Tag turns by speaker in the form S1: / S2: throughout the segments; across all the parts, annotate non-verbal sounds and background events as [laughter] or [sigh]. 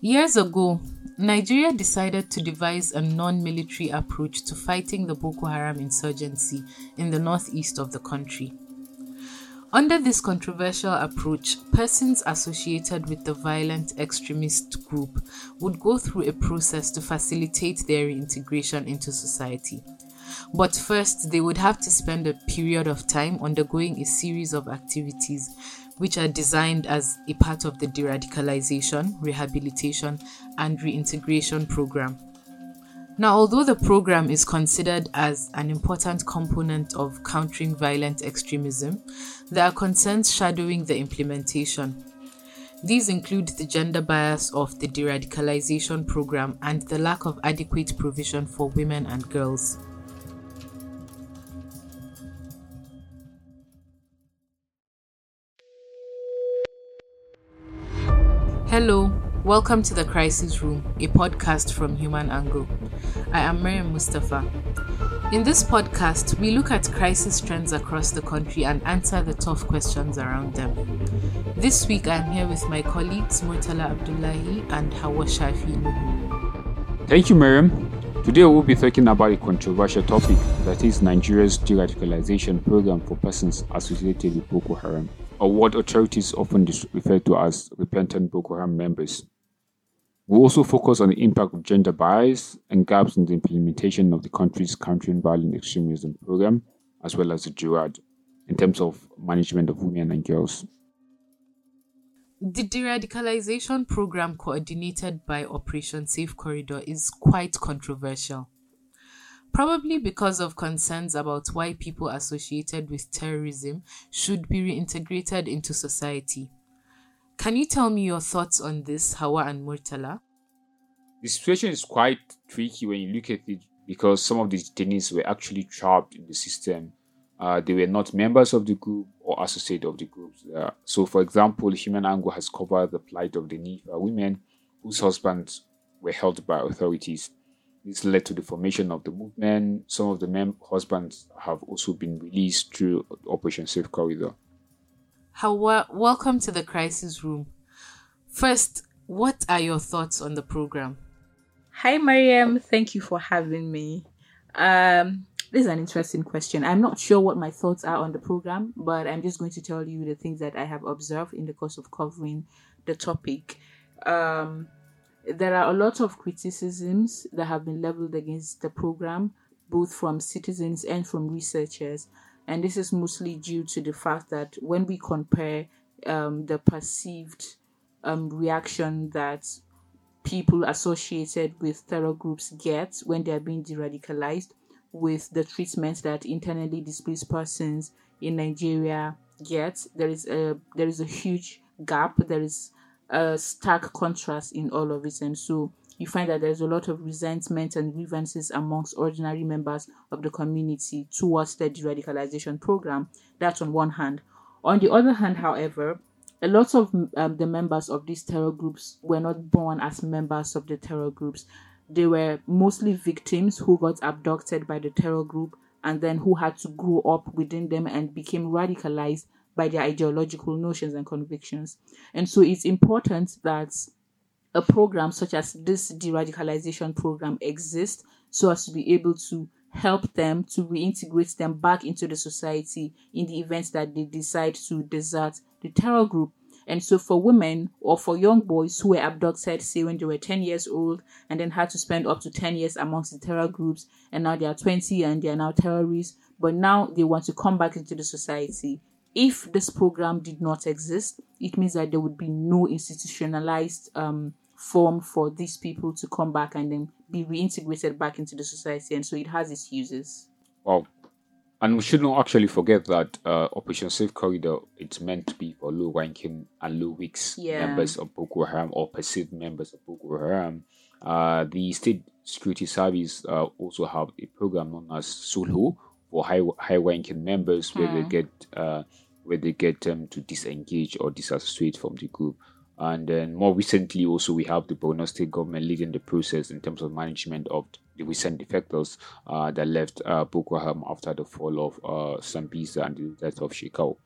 S1: Years ago, Nigeria decided to devise a non military approach to fighting the Boko Haram insurgency in the northeast of the country. Under this controversial approach, persons associated with the violent extremist group would go through a process to facilitate their reintegration into society. But first, they would have to spend a period of time undergoing a series of activities which are designed as a part of the de radicalization, rehabilitation, and reintegration program. Now, although the program is considered as an important component of countering violent extremism, there are concerns shadowing the implementation. These include the gender bias of the de radicalization program and the lack of adequate provision for women and girls. Hello, welcome to the Crisis Room, a podcast from Human Angle. I am Mariam Mustapha. In this podcast, we look at crisis trends across the country and answer the tough questions around them. This week, I'm here with my colleagues Murtala Abdullahi and Hawa Shafi.
S2: Thank you, Miriam. Today, we'll be talking about a controversial topic that is Nigeria's de radicalization program for persons associated with Boko Haram or what authorities often refer to as repentant Boko Haram members. We also focus on the impact of gender bias and gaps in the implementation of the country's countering violent extremism program, as well as the JIRAD, in terms of management of women and girls.
S1: The de radicalization program coordinated by Operation Safe Corridor is quite controversial probably because of concerns about why people associated with terrorism should be reintegrated into society. Can you tell me your thoughts on this, Hawa and Murtala?
S2: The situation is quite tricky when you look at it because some of the detainees were actually trapped in the system. Uh, they were not members of the group or associated of the groups. Uh, so, for example, Human Angle has covered the plight of the Knifar women whose husbands were held by authorities. This led to the formation of the movement. Some of the mem- husbands have also been released through Operation Safe Corridor.
S1: Hawa, welcome to the crisis room. First, what are your thoughts on the program?
S3: Hi, Mariam. Thank you for having me. Um, this is an interesting question. I'm not sure what my thoughts are on the program, but I'm just going to tell you the things that I have observed in the course of covering the topic. Um, there are a lot of criticisms that have been leveled against the program, both from citizens and from researchers. And this is mostly due to the fact that when we compare um, the perceived um, reaction that people associated with terror groups get when they are being de radicalized with the treatment that internally displaced persons in Nigeria get, there is a there is a huge gap. There is a stark contrast in all of it. And so you find that there's a lot of resentment and grievances amongst ordinary members of the community towards the radicalization program. That's on one hand. On the other hand, however, a lot of um, the members of these terror groups were not born as members of the terror groups. They were mostly victims who got abducted by the terror group and then who had to grow up within them and became radicalized by their ideological notions and convictions. And so it's important that a program such as this de radicalization program exists so as to be able to help them to reintegrate them back into the society in the event that they decide to desert the terror group. And so, for women or for young boys who were abducted, say when they were 10 years old, and then had to spend up to 10 years amongst the terror groups, and now they are 20 and they are now terrorists, but now they want to come back into the society, if this program did not exist, it means that there would be no institutionalized um, form for these people to come back and then be reintegrated back into the society. And so it has its uses.
S2: Wow. And we should not actually forget that uh, Operation Safe Corridor it's meant to be for low ranking and low weeks yeah. members of Boko Haram or perceived members of Boko Haram. Uh, the State Security Service uh, also have a program known as Sulhu for high high ranking members where they hmm. get uh, where they get them to disengage or disassociate from the group. And then more recently, also we have the Borno State government leading the process in terms of management of the recent defectors uh, that left uh, Boko Haram after the fall of uh, Sambisa and the death of Shekau.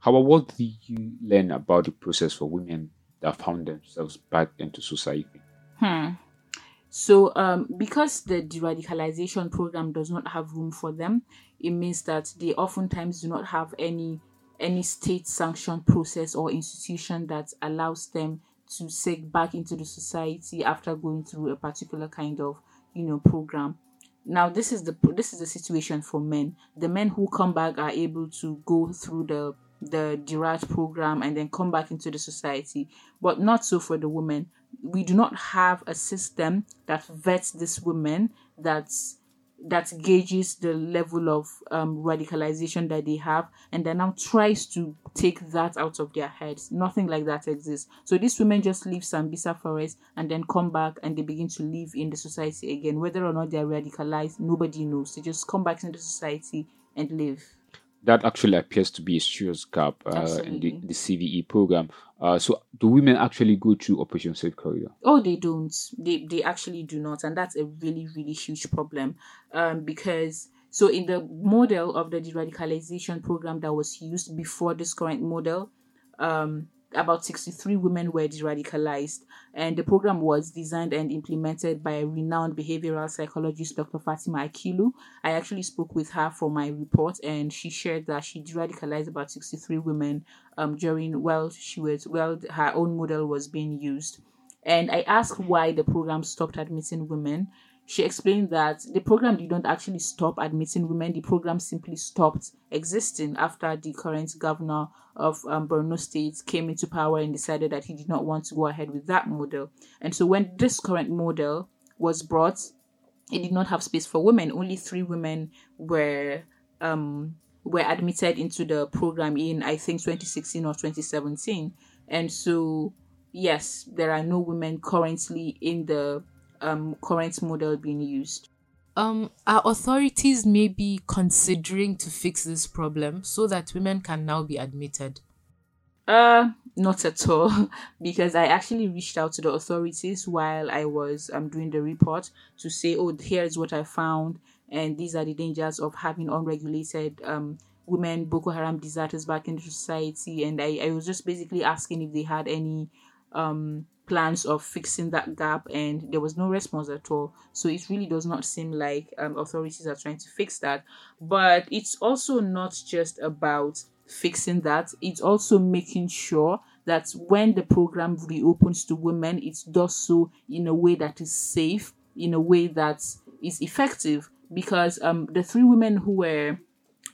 S2: However, what did you learn about the process for women that found themselves back into society.
S3: Hmm. So, um, because the de-radicalization program does not have room for them, it means that they oftentimes do not have any any state sanctioned process or institution that allows them to seek back into the society after going through a particular kind of you know program. Now this is the this is the situation for men. The men who come back are able to go through the the DIRAD program and then come back into the society. But not so for the women. We do not have a system that vets this women that's that gauges the level of um, radicalization that they have and then now tries to take that out of their heads. Nothing like that exists. So these women just leave Sambisa Forest and then come back and they begin to live in the society again. Whether or not they are radicalized, nobody knows. They just come back into society and live
S2: that actually appears to be a serious gap uh, in the, the CVE program. Uh, so, do women actually go through Operation Safe Corridor?
S3: Oh, they don't. They they actually do not, and that's a really really huge problem. Um, because so in the model of the de-radicalization program that was used before this current model, um, about 63 women were de-radicalized and the program was designed and implemented by a renowned behavioral psychologist dr fatima akilu. I actually spoke with her for my report and she shared that she de-radicalized about 63 women um, during while she was well her own model was being used. And i asked why the program stopped admitting women she explained that the program did not actually stop admitting women, the program simply stopped existing after the current governor of um, Borno State came into power and decided that he did not want to go ahead with that model. And so when this current model was brought, it did not have space for women. Only three women were um, were admitted into the program in I think 2016 or 2017. And so yes, there are no women currently in the um, current model being used?
S1: Um, are authorities maybe considering to fix this problem so that women can now be admitted?
S3: Uh, not at all, [laughs] because I actually reached out to the authorities while I was um doing the report to say, oh, here is what I found, and these are the dangers of having unregulated um women Boko Haram deserters back in society, and I I was just basically asking if they had any um plans of fixing that gap and there was no response at all. So it really does not seem like um, authorities are trying to fix that. But it's also not just about fixing that. It's also making sure that when the program reopens to women it does so in a way that is safe in a way that is effective. Because um the three women who were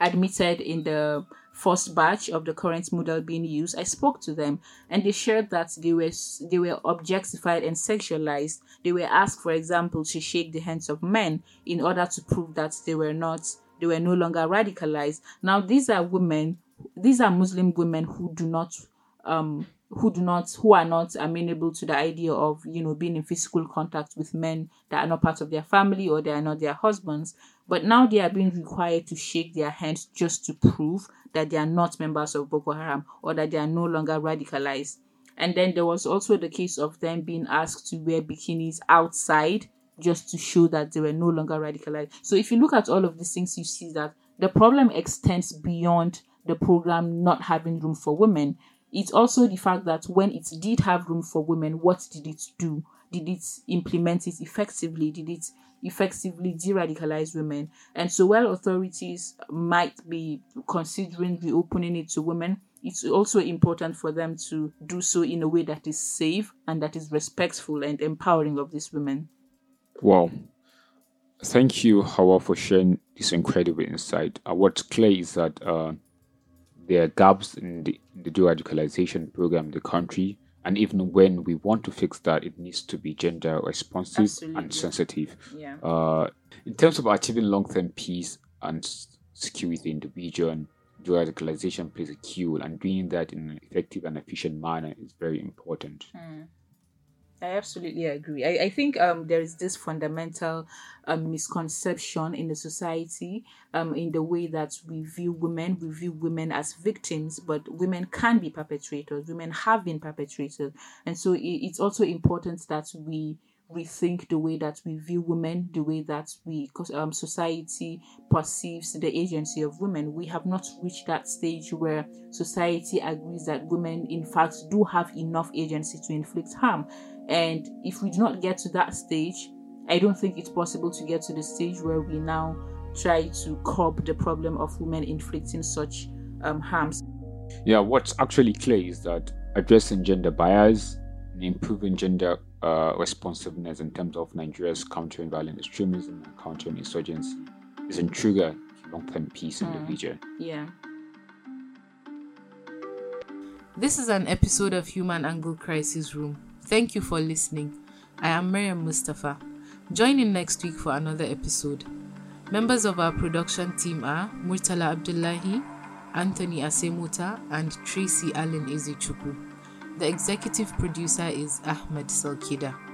S3: admitted in the first batch of the current model being used, I spoke to them and they shared that they were they were objectified and sexualized. They were asked, for example, to shake the hands of men in order to prove that they were not they were no longer radicalized. Now these are women, these are Muslim women who do not um who do not who are not amenable to the idea of you know being in physical contact with men that are not part of their family or they are not their husbands but now they are being required to shake their hands just to prove that they are not members of Boko Haram or that they are no longer radicalized. And then there was also the case of them being asked to wear bikinis outside just to show that they were no longer radicalized. So if you look at all of these things, you see that the problem extends beyond the program not having room for women. It's also the fact that when it did have room for women, what did it do? Did it implement it effectively? Did it effectively de-radicalize women. And so while authorities might be considering reopening it to women, it's also important for them to do so in a way that is safe and that is respectful and empowering of these women.
S2: Wow. Thank you, Hawa, for sharing this incredible insight. Uh, what's clear is that uh, there are gaps in the, the de-radicalization program in the country and even when we want to fix that it needs to be gender responsive Absolutely. and sensitive
S3: yeah.
S2: uh, in terms of achieving long-term peace and security in the region radicalization plays a key role and doing that in an effective and efficient manner is very important
S3: mm. I absolutely agree. I, I think um, there is this fundamental um, misconception in the society um, in the way that we view women. We view women as victims, but women can be perpetrators. Women have been perpetrators. And so it, it's also important that we rethink the way that we view women, the way that we, um, society perceives the agency of women. We have not reached that stage where society agrees that women, in fact, do have enough agency to inflict harm. And if we do not get to that stage, I don't think it's possible to get to the stage where we now try to curb the problem of women inflicting such um, harms.
S2: Yeah, what's actually clear is that addressing gender bias and improving gender uh, responsiveness in terms of Nigeria's countering violent extremism and countering insurgency is a trigger to long term peace in the mm. region.
S3: Yeah.
S1: This is an episode of Human Angle Crisis Room. Thank you for listening. I am Mariam Mustapha. Join in next week for another episode. Members of our production team are Murtala Abdullahi, Anthony Asemota, and Tracy Allen Ezechukwu. The executive producer is Ahmad Salkida.